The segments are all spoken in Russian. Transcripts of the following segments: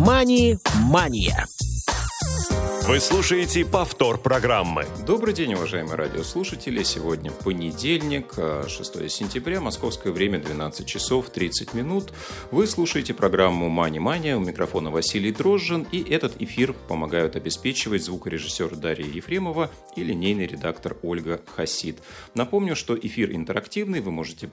«Мани-мания». Вы слушаете повтор программы. Добрый день, уважаемые радиослушатели. Сегодня понедельник, 6 э, сентября, московское время 12 часов 30 минут. Вы слушаете программу «Мани Мания». У микрофона Василий Дрожжин. И этот эфир помогают обеспечивать звукорежиссер Дарья Ефремова и линейный редактор Ольга Хасид. Напомню, что эфир интерактивный. Вы можете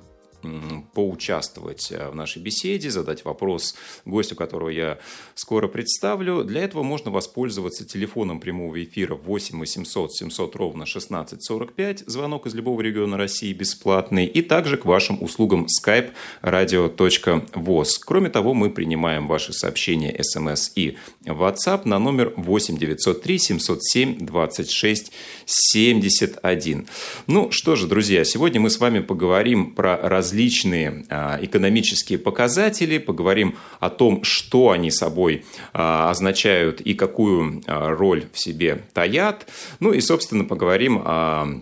поучаствовать э, в нашей беседе, задать вопрос гостю, которого я скоро представлю. Для этого можно воспользоваться телефоном прямого эфира 8 800 700 ровно 1645, звонок из любого региона России бесплатный, и также к вашим услугам skype radio.voz. Кроме того, мы принимаем ваши сообщения смс и WhatsApp на номер 8 903 707 26 71. Ну что же, друзья, сегодня мы с вами поговорим про различные различные а, экономические показатели, поговорим о том, что они собой а, означают и какую а, роль в себе таят. Ну и, собственно, поговорим о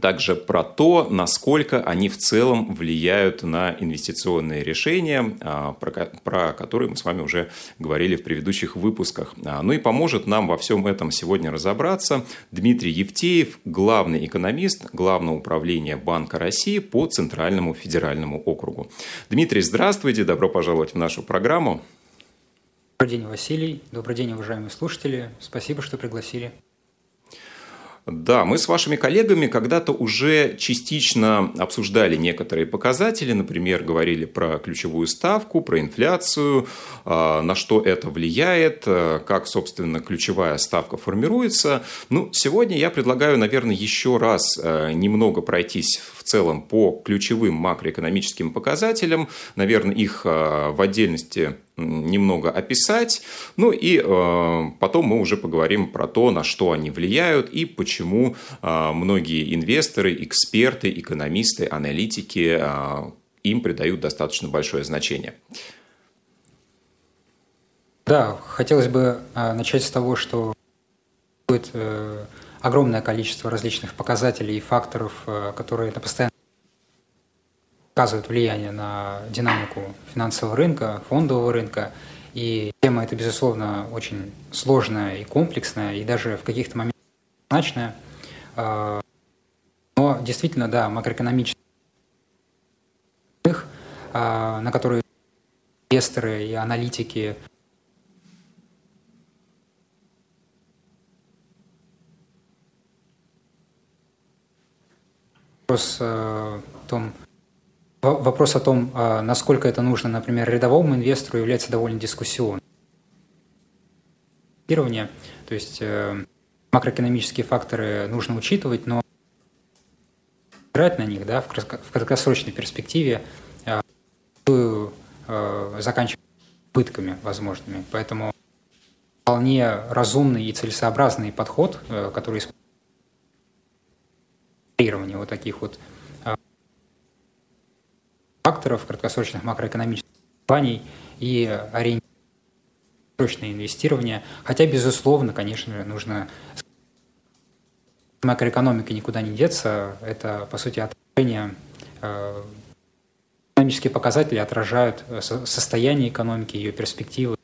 также про то, насколько они в целом влияют на инвестиционные решения, а, про, которые мы с вами уже говорили в предыдущих выпусках. А, ну и поможет нам во всем этом сегодня разобраться Дмитрий Евтеев, главный экономист Главного управления Банка России по Центральному федеральному округу. Дмитрий, здравствуйте, добро пожаловать в нашу программу. Добрый день, Василий. Добрый день, уважаемые слушатели. Спасибо, что пригласили. Да, мы с вашими коллегами когда-то уже частично обсуждали некоторые показатели, например, говорили про ключевую ставку, про инфляцию, а, на что это влияет, а, как, собственно, ключевая ставка формируется. Ну, сегодня я предлагаю, наверное, еще раз а, немного пройтись в целом по ключевым макроэкономическим показателям, наверное, их в отдельности немного описать. Ну и э, потом мы уже поговорим про то, на что они влияют и почему э, многие инвесторы, эксперты, экономисты, аналитики э, им придают достаточно большое значение. Да, хотелось бы э, начать с того, что э, огромное количество различных показателей и факторов, э, которые на постоянно оказывают влияние на динамику финансового рынка, фондового рынка. И тема эта, безусловно, очень сложная и комплексная, и даже в каких-то моментах значная. А, но действительно, да, макроэкономических, а, на которые инвесторы и аналитики вопрос э, в том, Вопрос о том, а, насколько это нужно, например, рядовому инвестору, является довольно дискуссионным. То есть э, макроэкономические факторы нужно учитывать, но играть на них да, в краткосрочной перспективе а, э, заканчивать убытками возможными. Поэтому вполне разумный и целесообразный подход, э, который использует вот таких вот факторов краткосрочных макроэкономических компаний и ориентировочное инвестирование. Хотя, безусловно, конечно нужно макроэкономика никуда не деться. Это, по сути, отражение э, экономические показатели отражают э, состояние экономики, ее перспективы.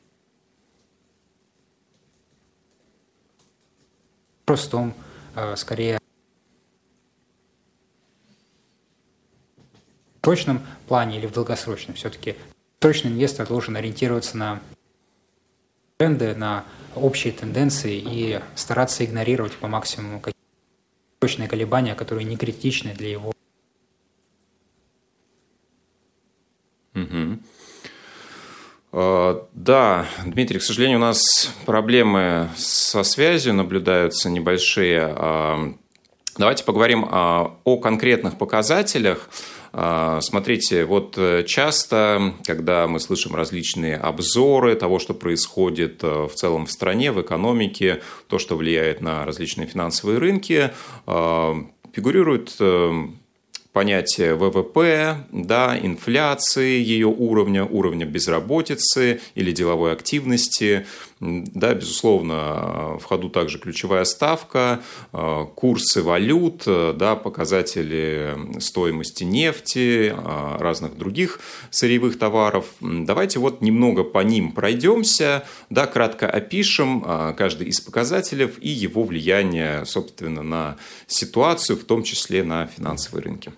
Вопрос в том, э, скорее, краткосрочном плане или в долгосрочном. Все-таки долгосрочный инвестор должен ориентироваться на тренды, на общие тенденции и стараться игнорировать по максимуму какие-то точные колебания, которые не критичны для его. Угу. Да, Дмитрий, к сожалению, у нас проблемы со связью наблюдаются небольшие. А, давайте поговорим а, о конкретных показателях. А, смотрите, вот э, часто, когда мы слышим различные обзоры того, что происходит э, в целом в стране, в экономике, то, что влияет на различные финансовые рынки, а, фигурирует э, понятие ВВП, да, инфляции, ее уровня, уровня безработицы или деловой активности. Да, безусловно, в ходу также ключевая ставка, курсы валют, да, показатели стоимости нефти, разных других сырьевых товаров. Давайте вот немного по ним пройдемся, да, кратко опишем каждый из показателей и его влияние, собственно, на ситуацию, в том числе на финансовые рынки.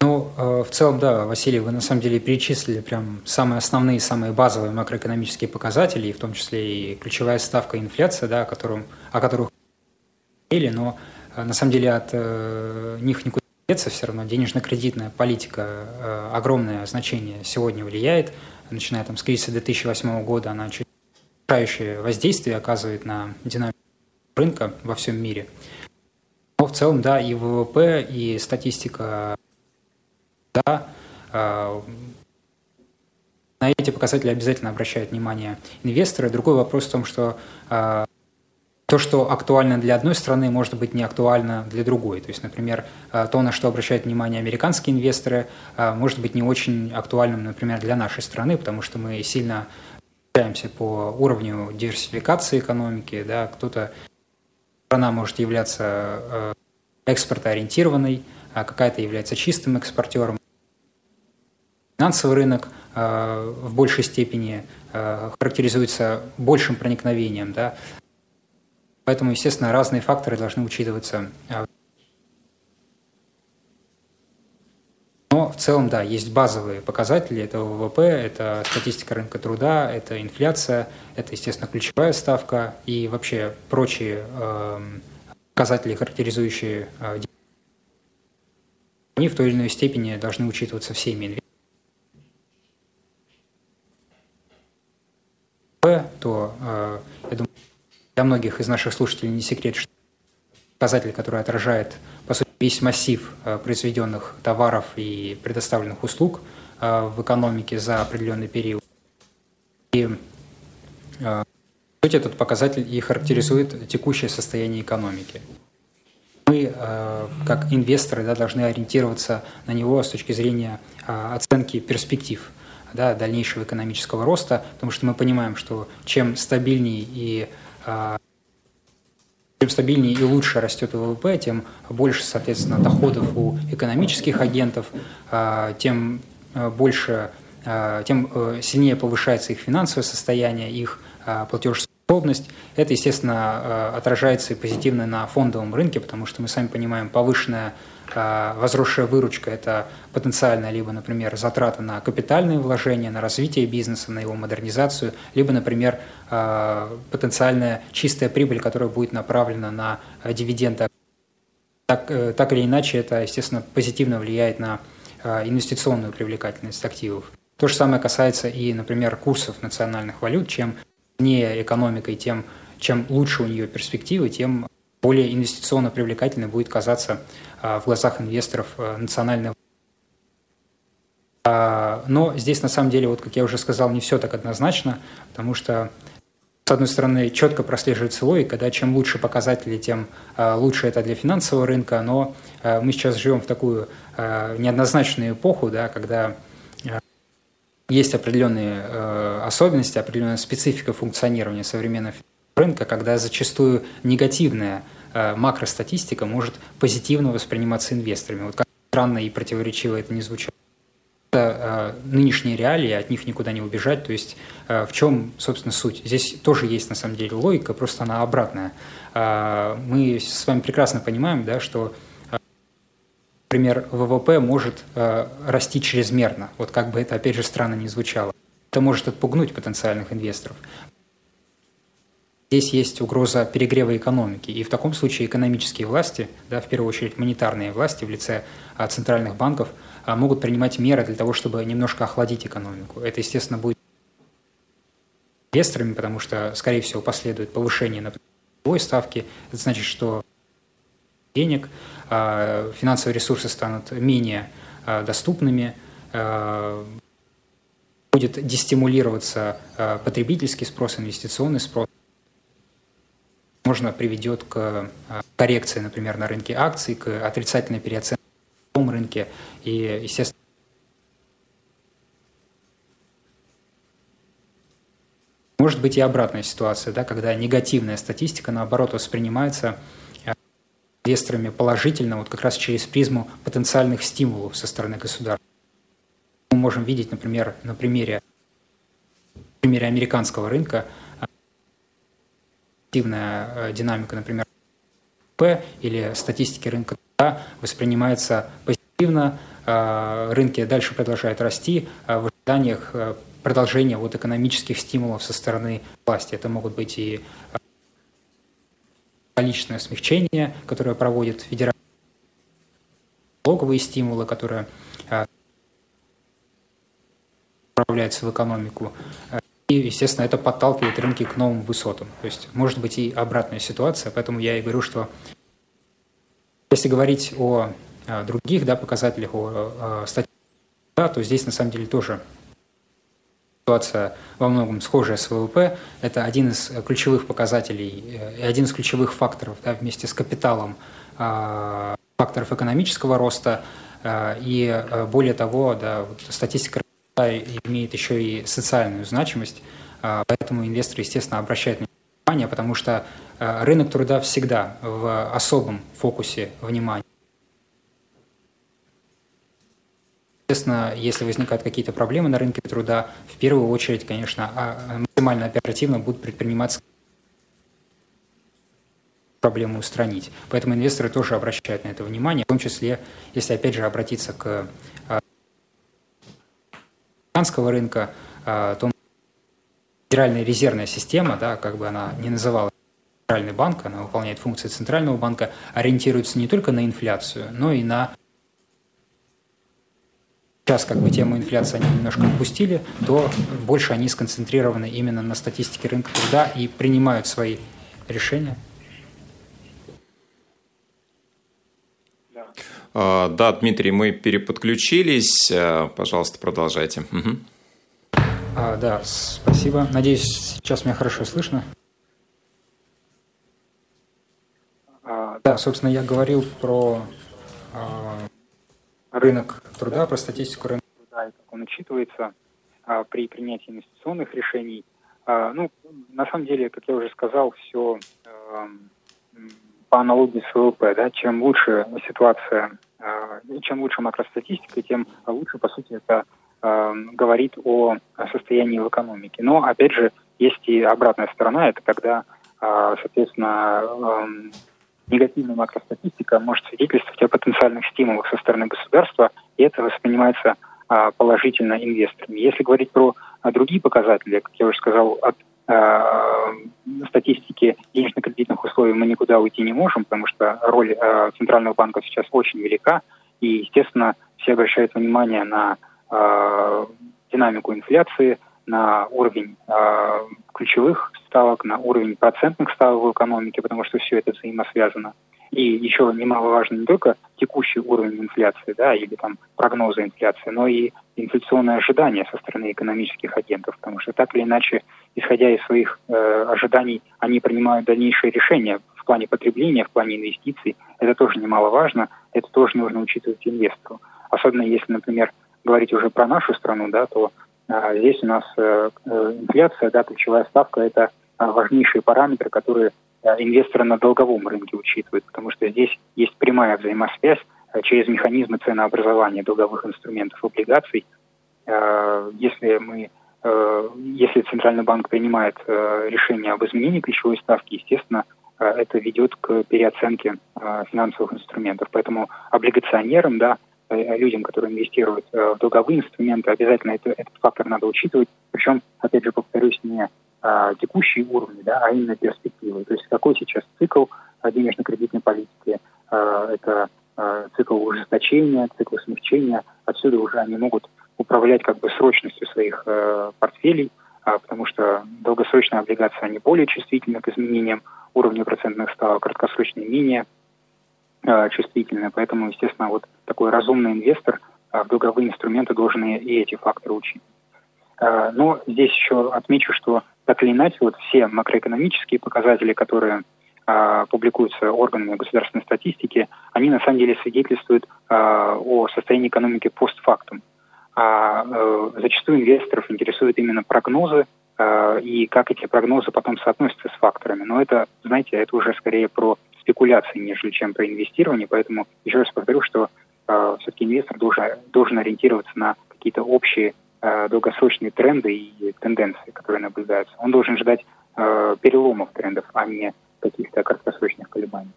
Ну, э, в целом, да, Василий, вы на самом деле перечислили прям самые основные, самые базовые макроэкономические показатели, и в том числе и ключевая ставка инфляция, да, о, котором, о которых говорили, но э, на самом деле от э, них никуда не деться все равно. Денежно-кредитная политика огромное значение сегодня влияет, начиная там с кризиса 2008 года, она чуть воздействие оказывает на динамику рынка во всем мире. Но в целом, да, и ВВП, и статистика да, а, на эти показатели обязательно обращают внимание инвесторы. Другой вопрос в том, что а, то, что актуально для одной страны, может быть не актуально для другой. То есть, например, а, то, на что обращают внимание американские инвесторы, может быть не очень актуальным, например, для нашей страны, потому что мы сильно отличаемся по уровню диверсификации экономики. Да, кто-то страна может являться экспортоориентированной, а какая-то является чистым экспортером. Финансовый рынок э, в большей степени э, характеризуется большим проникновением, да, поэтому, естественно, разные факторы должны учитываться. Но в целом, да, есть базовые показатели. Это ВВП, это статистика рынка труда, это инфляция, это, естественно, ключевая ставка и вообще прочие э, показатели, характеризующие э, они в той или иной степени должны учитываться всеми инвесторами. То, э, я думаю, для многих из наших слушателей не секрет, что показатель, который отражает, по сути, весь массив э, произведенных товаров и предоставленных услуг э, в экономике за определенный период. И сути, этот показатель и характеризует текущее состояние экономики. Мы, как инвесторы, да, должны ориентироваться на него с точки зрения оценки перспектив – да, дальнейшего экономического роста, потому что мы понимаем, что чем стабильнее и а, чем стабильнее и лучше растет ВВП, тем больше, соответственно, доходов у экономических агентов, а, тем а, больше, тем э, сильнее повышается их финансовое состояние, их платежеспособность. Это, естественно, отражается и позитивно на фондовом рынке, потому что мы сами понимаем, повышенная возросшая выручка – это потенциально либо, например, затраты на капитальные вложения, на развитие бизнеса, на его модернизацию, либо, например, а, потенциальная чистая прибыль, которая будет направлена на а, дивиденды. Так, э, так или иначе, это, естественно, позитивно влияет на инвестиционную привлекательность активов. То же самое касается и, например, курсов национальных валют. Чем не экономикой, тем чем лучше у нее перспективы, тем более инвестиционно привлекательной будет казаться а, в глазах инвесторов а, национальная а, но здесь, на самом деле, вот как я уже сказал, не все так однозначно, потому что, с одной стороны, четко прослеживается логика, да, чем лучше показатели, тем лучше это для финансового рынка, но мы сейчас живем в такую неоднозначную эпоху, да, когда есть определенные особенности, определенная специфика функционирования современного рынка, когда зачастую негативная макростатистика может позитивно восприниматься инвесторами. Вот как странно и противоречиво это не звучало. Это э, нынешние реалии, от них никуда не убежать. То есть э, в чем, собственно, суть? Здесь тоже есть, на самом деле, логика, просто она обратная. Мы с вами прекрасно понимаем, да, что например, ВВП может расти чрезмерно. Вот как бы это, опять же, странно не звучало. Это может отпугнуть потенциальных инвесторов. Здесь есть угроза перегрева экономики, и в таком случае экономические власти, да, в первую очередь монетарные власти в лице а, центральных банков, а, могут принимать меры для того, чтобы немножко охладить экономику. Это, естественно, будет инвесторами, потому что, скорее всего, последует повышение на ставки. Это значит, что денег, а, финансовые ресурсы станут менее доступными, будет дестимулироваться потребительский спрос, инвестиционный спрос возможно, приведет к э, коррекции, например, на рынке акций, к отрицательной переоценке на рынке. И, естественно, может быть и обратная ситуация, да, когда негативная статистика, наоборот, воспринимается инвесторами положительно, вот как раз через призму потенциальных стимулов со стороны государства. Мы можем видеть, например, на примере, на примере американского рынка, активная э, динамика, например, П или статистики рынка труда воспринимается позитивно, э, рынки дальше продолжают расти э, в ожиданиях продолжения вот экономических стимулов со стороны власти. Это могут быть и количественное смягчение, которое проводит федеральные налоговые стимулы, которые направляются в экономику. И, естественно, это подталкивает рынки к новым высотам. То есть может быть и обратная ситуация, поэтому я и говорю, что если говорить о, других да, показателях, о, о статистике, да, то здесь на самом деле тоже ситуация во многом схожая с ВВП. Это один из ключевых показателей и один из ключевых факторов да, вместе с капиталом а, факторов экономического роста. А, и а, более того, да, статистика имеет еще и социальную значимость, а, поэтому инвесторы, естественно, обращают на внимание, потому что а, рынок труда всегда в особом фокусе внимания. Естественно, если возникают какие-то проблемы на рынке труда, в первую очередь, конечно, а, максимально оперативно будут предприниматься проблему устранить. Поэтому инвесторы тоже обращают на это внимание, в том числе, если опять же обратиться к американского рынка, а, то федеральная резервная система, да, как бы она не называлась центральный банк, она выполняет функции центрального банка, ориентируется не только на инфляцию, но и на сейчас как бы тему инфляции они немножко упустили, то больше они сконцентрированы именно на статистике рынка труда и принимают свои решения. А, да, Дмитрий, мы переподключились. А, пожалуйста, продолжайте. Угу. А, да, спасибо. Надеюсь, сейчас меня хорошо слышно. А, да, собственно, я говорил про а, рынок труда, про статистику рынка труда и как он учитывается а, при принятии инвестиционных решений. А, ну, на самом деле, как я уже сказал, все а, по аналогии с ВВП, да, чем лучше ситуация Э, чем лучше макростатистика, тем лучше, по сути, это э, говорит о состоянии в экономике. Но, опять же, есть и обратная сторона, это когда, э, соответственно, негативная макростатистика может свидетельствовать о потенциальных стимулах со стороны государства, и это воспринимается положительно инвесторами. Если говорить про другие показатели, как я уже сказал, от Э, статистики денежно-кредитных условий мы никуда уйти не можем, потому что роль э, центрального банка сейчас очень велика, и, естественно, все обращают внимание на э, динамику инфляции, на уровень э, ключевых ставок, на уровень процентных ставок в экономике, потому что все это взаимосвязано. И еще немаловажно не только текущий уровень инфляции, да, или там прогнозы инфляции, но и инфляционные ожидания со стороны экономических агентов, потому что так или иначе, исходя из своих э, ожиданий, они принимают дальнейшие решения в плане потребления, в плане инвестиций. Это тоже немаловажно, это тоже нужно учитывать инвестору. Особенно если, например, говорить уже про нашу страну, да, то э, здесь у нас э, э инфляция, да, ключевая ставка – это э, важнейшие параметры, которые инвесторы на долговом рынке учитывают, потому что здесь есть прямая взаимосвязь э, через механизмы ценообразования долговых инструментов облигаций. Э, если мы если Центральный банк принимает решение об изменении ключевой ставки, естественно, это ведет к переоценке финансовых инструментов. Поэтому облигационерам, да, людям, которые инвестируют в долговые инструменты, обязательно это, этот фактор надо учитывать. Причем, опять же, повторюсь, не а, текущие уровни, да, а именно перспективы. То есть какой сейчас цикл денежно-кредитной политики, а, это а, цикл ужесточения, цикл смягчения. Отсюда уже они могут управлять как бы срочностью своих э, портфелей, а, потому что долгосрочные облигации, они более чувствительны к изменениям уровня процентных ставок, краткосрочные менее э, чувствительны. Поэтому, естественно, вот такой разумный инвестор э, в долговые инструменты должен и, эти факторы учить. Э, но здесь еще отмечу, что так или иначе, вот все макроэкономические показатели, которые э, публикуются органами государственной статистики, они на самом деле свидетельствуют э, о состоянии экономики постфактум. А э, зачастую инвесторов интересуют именно прогнозы и как эти прогнозы потом соотносятся с факторами. Но это, знаете, это уже скорее про спекуляции, нежели чем про инвестирование. Поэтому еще раз повторю, что все-таки инвестор должен, должен ориентироваться на какие-то общие долгосрочные тренды и тенденции, которые наблюдаются. Он должен ждать переломов трендов, а не каких-то краткосрочных колебаний.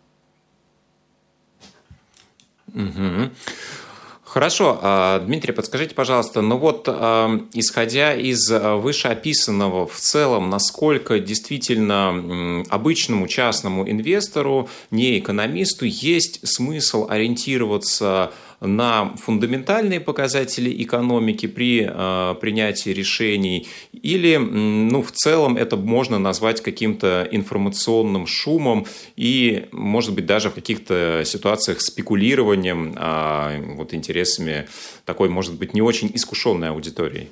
Угу. Хорошо, а, Дмитрий, подскажите, пожалуйста, ну вот а, исходя из а, вышеописанного в целом, насколько действительно обычному частному инвестору, не экономисту, есть смысл ориентироваться на фундаментальные показатели экономики при э, принятии решений, или ну, в целом это можно назвать каким-то информационным шумом и, может быть, даже в каких-то ситуациях спекулированием э, вот, интересами такой, может быть, не очень искушенной аудитории?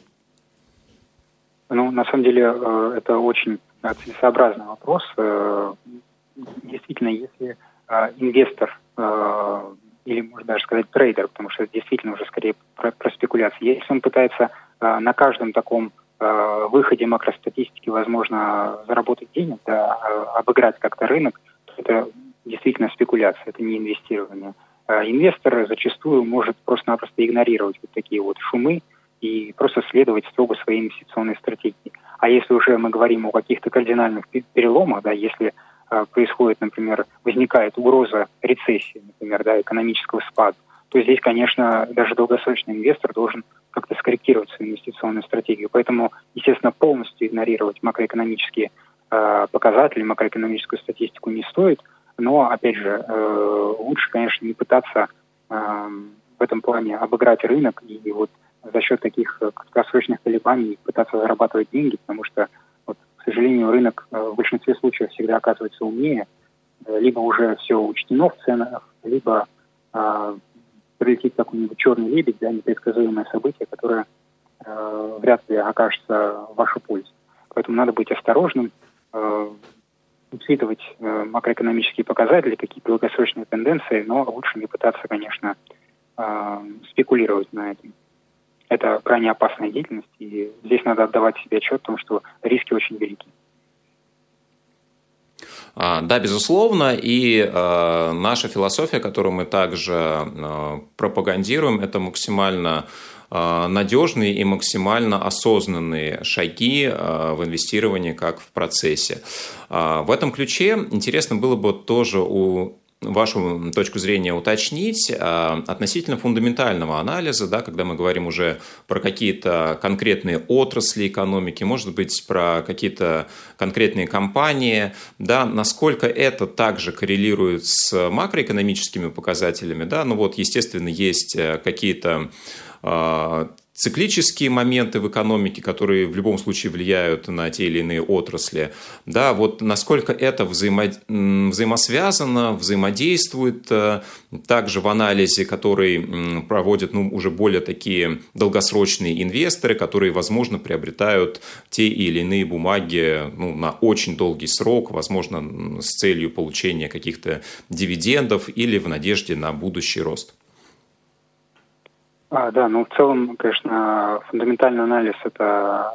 Ну, на самом деле, э, это очень целесообразный вопрос. Э, действительно, если э, инвестор или можно даже сказать трейдер, потому что это действительно уже скорее про, про спекуляции. Если он пытается э, на каждом таком э, выходе макростатистики, возможно, заработать денег, да, э, обыграть как-то рынок, то это действительно спекуляция, это не инвестирование. Э, инвестор зачастую может просто-напросто игнорировать вот такие вот шумы и просто следовать строго своей инвестиционной стратегии. А если уже мы говорим о каких-то кардинальных переломах, да, если происходит, например, возникает угроза рецессии, например, да, экономического спада, то здесь, конечно, даже долгосрочный инвестор должен как-то скорректировать свою инвестиционную стратегию. Поэтому, естественно, полностью игнорировать макроэкономические э, показатели, макроэкономическую статистику не стоит. Но, опять же, э, лучше, конечно, не пытаться э, в этом плане обыграть рынок и вот за счет таких краткосрочных колебаний пытаться зарабатывать деньги, потому что сожалению, рынок э, в большинстве случаев всегда оказывается умнее. Э, либо уже все учтено в ценах, либо э, прилетит какой-нибудь черный лебедь, да, непредсказуемое событие, которое э, вряд ли окажется в вашу пользу. Поэтому надо быть осторожным, э, учитывать э, макроэкономические показатели, какие-то долгосрочные тенденции, но лучше не пытаться, конечно, э, спекулировать на этом это крайне опасная деятельность, и здесь надо отдавать себе отчет о том, что риски очень велики. А, да, безусловно, и э, наша философия, которую мы также э, пропагандируем, это максимально э, надежные и максимально осознанные шаги в инвестировании как в процессе. В этом ключе интересно было бы тоже у вашу точку зрения уточнить а, относительно фундаментального анализа, да, когда мы говорим уже про какие-то конкретные отрасли экономики, может быть, про какие-то конкретные компании, да, насколько это также коррелирует с макроэкономическими показателями, да, ну вот, естественно, есть э, какие-то а, циклические моменты в экономике, которые в любом случае влияют на те или иные отрасли. Да, вот насколько это взаимо... взаимосвязано, взаимодействует э, также в анализе, который проводят ну, уже более такие долгосрочные инвесторы, которые, возможно, приобретают те или иные бумаги ну, на очень долгий срок, возможно, с целью получения каких-то дивидендов или в надежде на будущий рост. А, да, ну в целом, конечно, фундаментальный анализ – это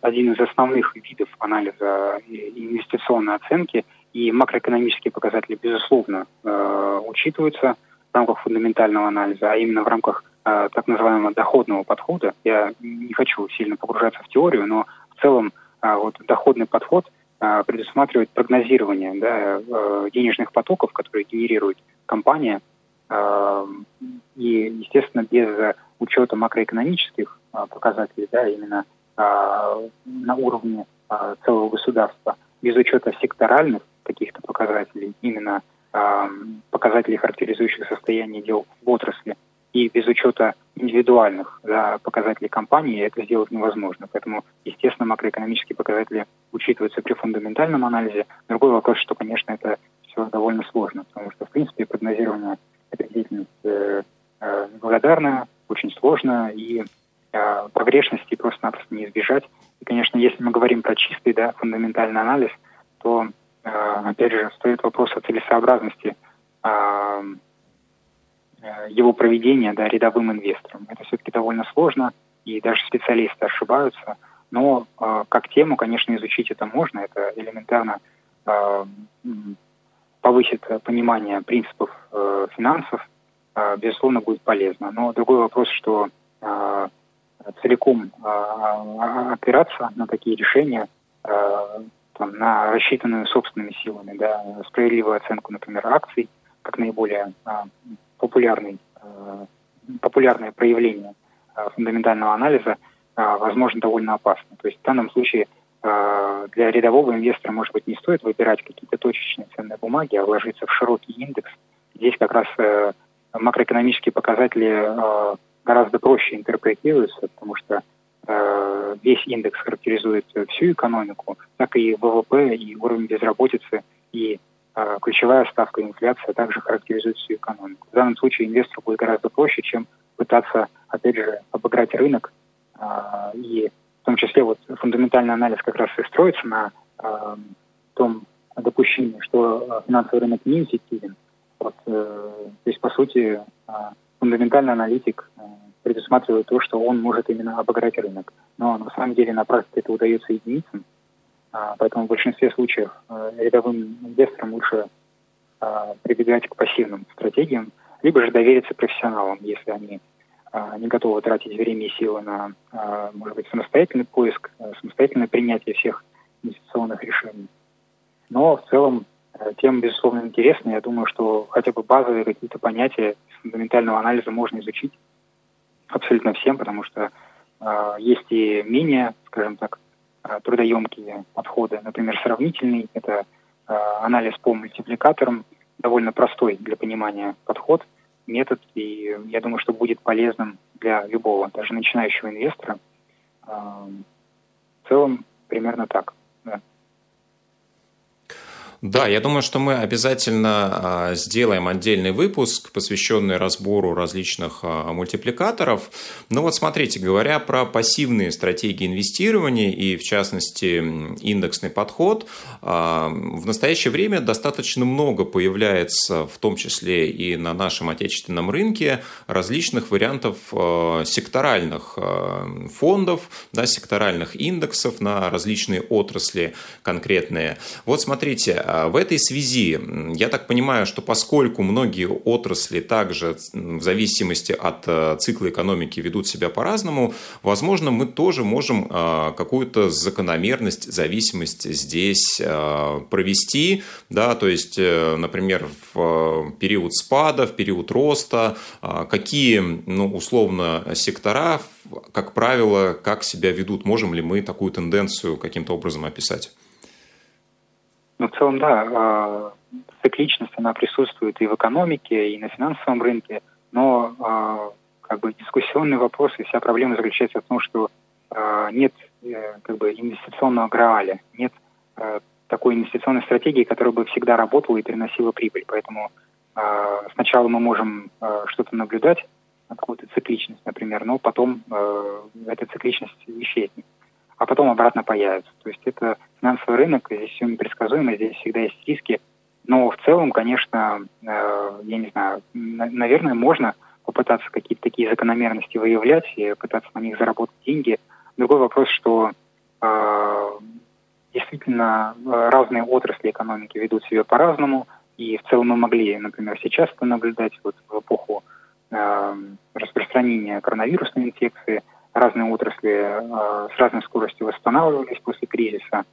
один из основных видов анализа инвестиционной оценки, и макроэкономические показатели, безусловно, э, учитываются в рамках фундаментального анализа, а именно в рамках э, так называемого доходного подхода. Я не хочу сильно погружаться в теорию, но в целом э, вот доходный подход э, предусматривает прогнозирование да, э, денежных потоков, которые генерирует компания – и, естественно, без учета макроэкономических а, показателей, да, именно а, на уровне а, целого государства, без учета секторальных каких-то показателей, именно показателей, характеризующих состояние дел в отрасли, и без учета индивидуальных да, показателей компании это сделать невозможно. Поэтому, естественно, макроэкономические показатели учитываются при фундаментальном анализе. Другой вопрос, что, конечно, это все довольно сложно, потому что, в принципе, прогнозирование эта деятельность э, э, неблагодарная, очень сложная, и э, погрешностей просто-напросто не избежать. И, конечно, если мы говорим про чистый, да, фундаментальный анализ, то, э, опять же, стоит вопрос о целесообразности э, э, его проведения да, рядовым инвесторам. Это все-таки довольно сложно, и даже специалисты ошибаются. Но как тему, конечно, изучить это можно, это элементарно повысит понимание принципов финансов, безусловно, будет полезно. Но другой вопрос, что целиком опираться на такие решения там, на рассчитанную собственными силами, да, справедливую оценку, например, акций, как наиболее а, популярный, а, популярное проявление а, фундаментального анализа, а, возможно, довольно опасно. То есть в данном случае а, для рядового инвестора, может быть, не стоит выбирать какие-то точечные ценные бумаги, а вложиться в широкий индекс. Здесь как раз э, макроэкономические показатели э, гораздо проще интерпретируются, потому что Э, весь индекс характеризует всю экономику, так и ВВП, и уровень безработицы, и ключевая ставка инфляция также характеризует всю экономику. В данном случае инвестору будет гораздо проще, чем пытаться, опять же, обыграть рынок. И в том числе вот фундаментальный анализ как раз и строится на том допущении, что финансовый рынок неэффективен. Вот, то есть, по сути, фундаментальный аналитик предусматривает то, что он может именно обыграть рынок. Но на самом деле на практике это удается единицам, а, поэтому в большинстве случаев э, рядовым инвесторам лучше прибегать к пассивным стратегиям, либо же довериться профессионалам, если они не готовы тратить время и силы на, может быть, самостоятельный поиск, самостоятельное принятие всех инвестиционных решений. Но в целом э, тема, безусловно, интересна. Я думаю, что хотя бы базовые какие-то понятия фундаментального анализа можно изучить абсолютно всем, потому что э, есть и менее, скажем так, э, трудоемкие подходы. Например, сравнительный – это э, анализ по мультипликаторам, довольно простой для понимания подход, метод, и я думаю, что будет полезным для любого, даже начинающего инвестора. Э, в целом, примерно так. Да. Я думаю, что мы обязательно а, сделаем отдельный выпуск, посвященный разбору различных а, мультипликаторов. Но вот смотрите, говоря про пассивные стратегии инвестирования и, в частности, индексный подход, а, в настоящее время достаточно много появляется, в том числе и на нашем отечественном рынке, различных вариантов секторальных фондов, да, секторальных индексов на различные отрасли конкретные. Вот смотрите, в этой связи, я так понимаю, что поскольку многие отрасли также в зависимости от э, цикла экономики ведут себя по-разному, возможно, мы тоже можем э, какую-то закономерность, зависимость здесь э, провести, да, то есть, например, в период спада, в период роста, какие, ну, условно, сектора, как правило, как себя ведут, можем ли мы такую тенденцию каким-то образом описать? Ну, в целом, да, а, цикличность, она присутствует и в экономике, и на финансовом рынке, но а, как бы дискуссионный вопрос и вся проблема заключается в том, что а, нет э, как бы инвестиционного грааля, нет такой инвестиционной стратегии, которая бы всегда работала и приносила прибыль. Поэтому сначала мы можем что-то наблюдать, какую-то цикличность, например, но потом эта цикличность исчезнет а потом обратно появятся. То есть это финансовый рынок, здесь все непредсказуемо, здесь всегда есть риски. Но в целом, конечно, э, я не знаю, наверное, можно попытаться какие-то такие закономерности выявлять и пытаться на них заработать деньги. Другой вопрос, что э, действительно разные отрасли экономики ведут себя по-разному, и в целом мы могли, например, сейчас это наблюдать вот в эпоху э, распространения коронавирусной инфекции – разные отрасли э, с разной скоростью восстанавливались после кризиса,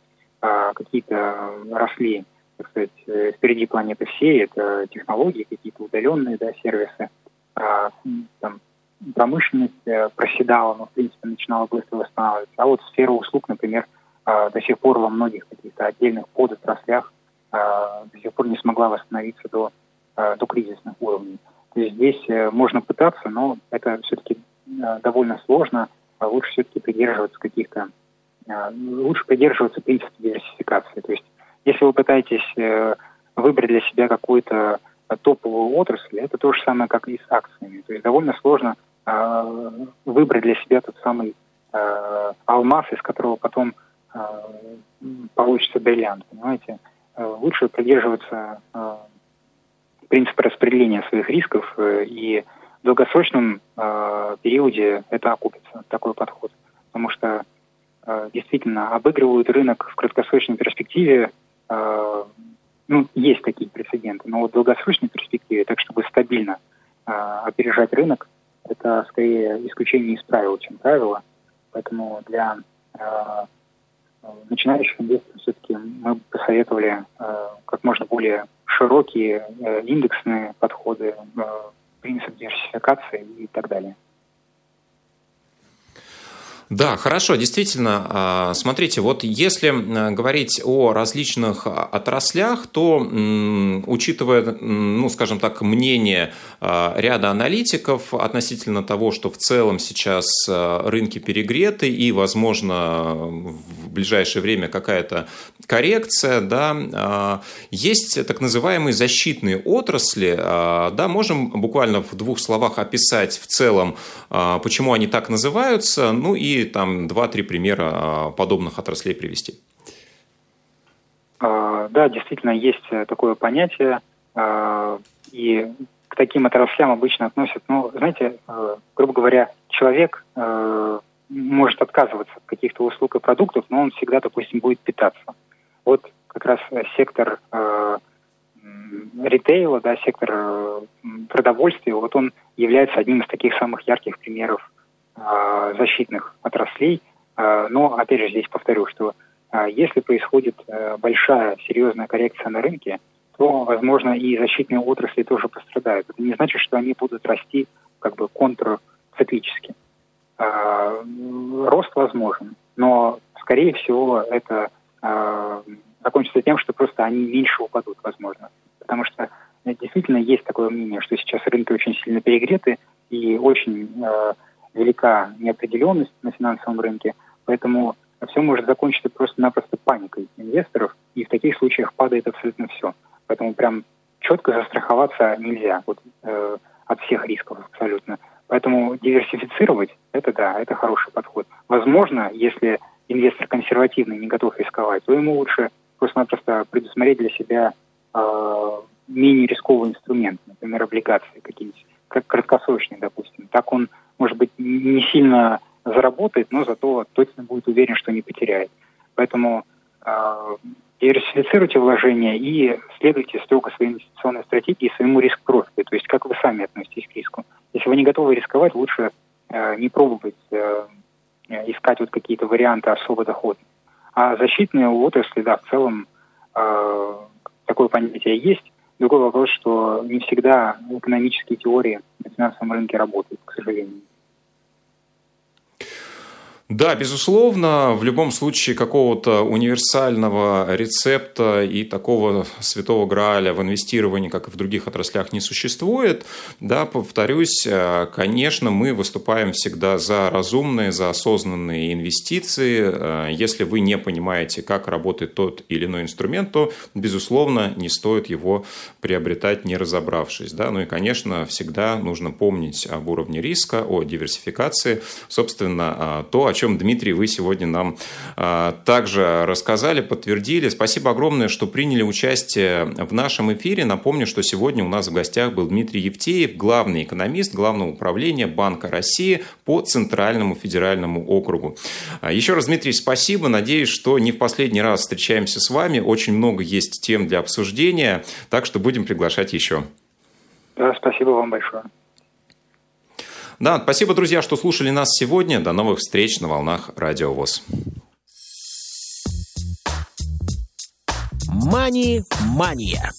э, какие-то росли, так сказать, э, впереди планеты всей, это технологии, какие-то удаленные да, сервисы, там, промышленность проседала, но, в принципе, начинала быстро восстанавливаться. А вот сфера услуг, например, до сих пор во многих каких-то отдельных подотраслях до сих пор не смогла восстановиться до, до кризисных уровней. То есть здесь можно пытаться, но это все-таки Э, довольно сложно, а лучше все-таки придерживаться каких-то, э, лучше придерживаться принципа диверсификации. То есть, если вы пытаетесь э, выбрать для себя какую-то топовую отрасль, это то же самое, как и с акциями. То есть довольно сложно выбрать для себя тот самый алмаз, из которого потом получится бриллиант, понимаете? Лучше придерживаться принципа распределения своих рисков и долгосрочном э, периоде это окупится, такой подход. Потому что действительно обыгрывают рынок в краткосрочной перспективе. Ну, есть такие прецеденты, но вот в долгосрочной перспективе, так чтобы стабильно опережать рынок, это скорее исключение из правил, чем правило. Поэтому для начинающих инвесторов все-таки мы посоветовали как можно более широкие индексные подходы, принцип диверсификации и так далее. Да, хорошо, действительно. А, смотрите, вот если говорить о различных отраслях, то, учитывая, ну, скажем так, мнение а, ряда аналитиков относительно того, что в целом сейчас а, рынки перегреты и, возможно, в ближайшее время какая-то коррекция, да, есть так называемые защитные отрасли, да, можем буквально в двух словах описать в целом, почему они так называются, ну и там два-три примера а, подобных отраслей привести. А, да, действительно, есть э, такое понятие. А, и к таким отраслям обычно относят, ну, знаете, э, грубо говоря, человек э, может отказываться от каких-то услуг и продуктов, но он всегда, допустим, будет питаться. Вот как раз сектор ритейла, да, сектор продовольствия, вот он является одним из таких самых ярких примеров защитных отраслей. А, но, опять же, здесь повторю, что а, если происходит э, большая, серьезная коррекция на рынке, то, возможно, и защитные отрасли тоже пострадают. Это не значит, что они будут расти как бы контрциклически. Рост возможен, но, скорее всего, это закончится тем, что просто они меньше упадут, возможно. Потому что э, действительно есть такое мнение, что сейчас рынки очень сильно перегреты и очень э, велика неопределенность на финансовом рынке, поэтому все может закончиться просто-напросто паникой инвесторов, и в таких случаях падает абсолютно все. Поэтому прям четко застраховаться нельзя вот, э, от всех рисков абсолютно. Поэтому диверсифицировать это да, это хороший подход. Возможно, если инвестор консервативный, не готов рисковать, то ему лучше просто-напросто предусмотреть для себя э, менее рисковый инструмент, например, облигации какие-нибудь, как краткосрочные, допустим. Так он может быть, не сильно заработает, но зато точно будет уверен, что не потеряет. Поэтому э, диверсифицируйте вложения и следуйте строго своей инвестиционной стратегии, своему риск-профилю, то есть как вы сами относитесь к риску. Если вы не готовы рисковать, лучше э, не пробовать э, искать вот какие-то варианты особо доходных. А защитные отрасли, да, в целом э, такое понятие есть. Другой вопрос, что не всегда экономические теории на финансовом рынке работают, к сожалению. Да, безусловно, в любом случае какого-то универсального рецепта и такого святого граля в инвестировании, как и в других отраслях, не существует. Да, повторюсь, э, конечно, мы выступаем всегда за разумные, за осознанные инвестиции. Э, если вы не понимаете, как работает тот или иной инструмент, то, безусловно, не стоит его приобретать, не разобравшись. Да? Ну и, конечно, всегда нужно помнить об уровне риска, о диверсификации. Собственно, э, то, о чем, Дмитрий, вы сегодня нам а, также рассказали, подтвердили. Спасибо огромное, что приняли участие в нашем эфире. Напомню, что сегодня у нас в гостях был Дмитрий Евтеев, главный экономист Главного управления Банка России по Центральному федеральному округу. А, еще раз, Дмитрий, спасибо. Надеюсь, что не в последний раз встречаемся с вами. Очень много есть тем для обсуждения, так что будем приглашать еще. Да, спасибо вам большое. Да, спасибо, друзья, что слушали нас сегодня. До новых встреч на волнах Радио ВОЗ. Мани-мания.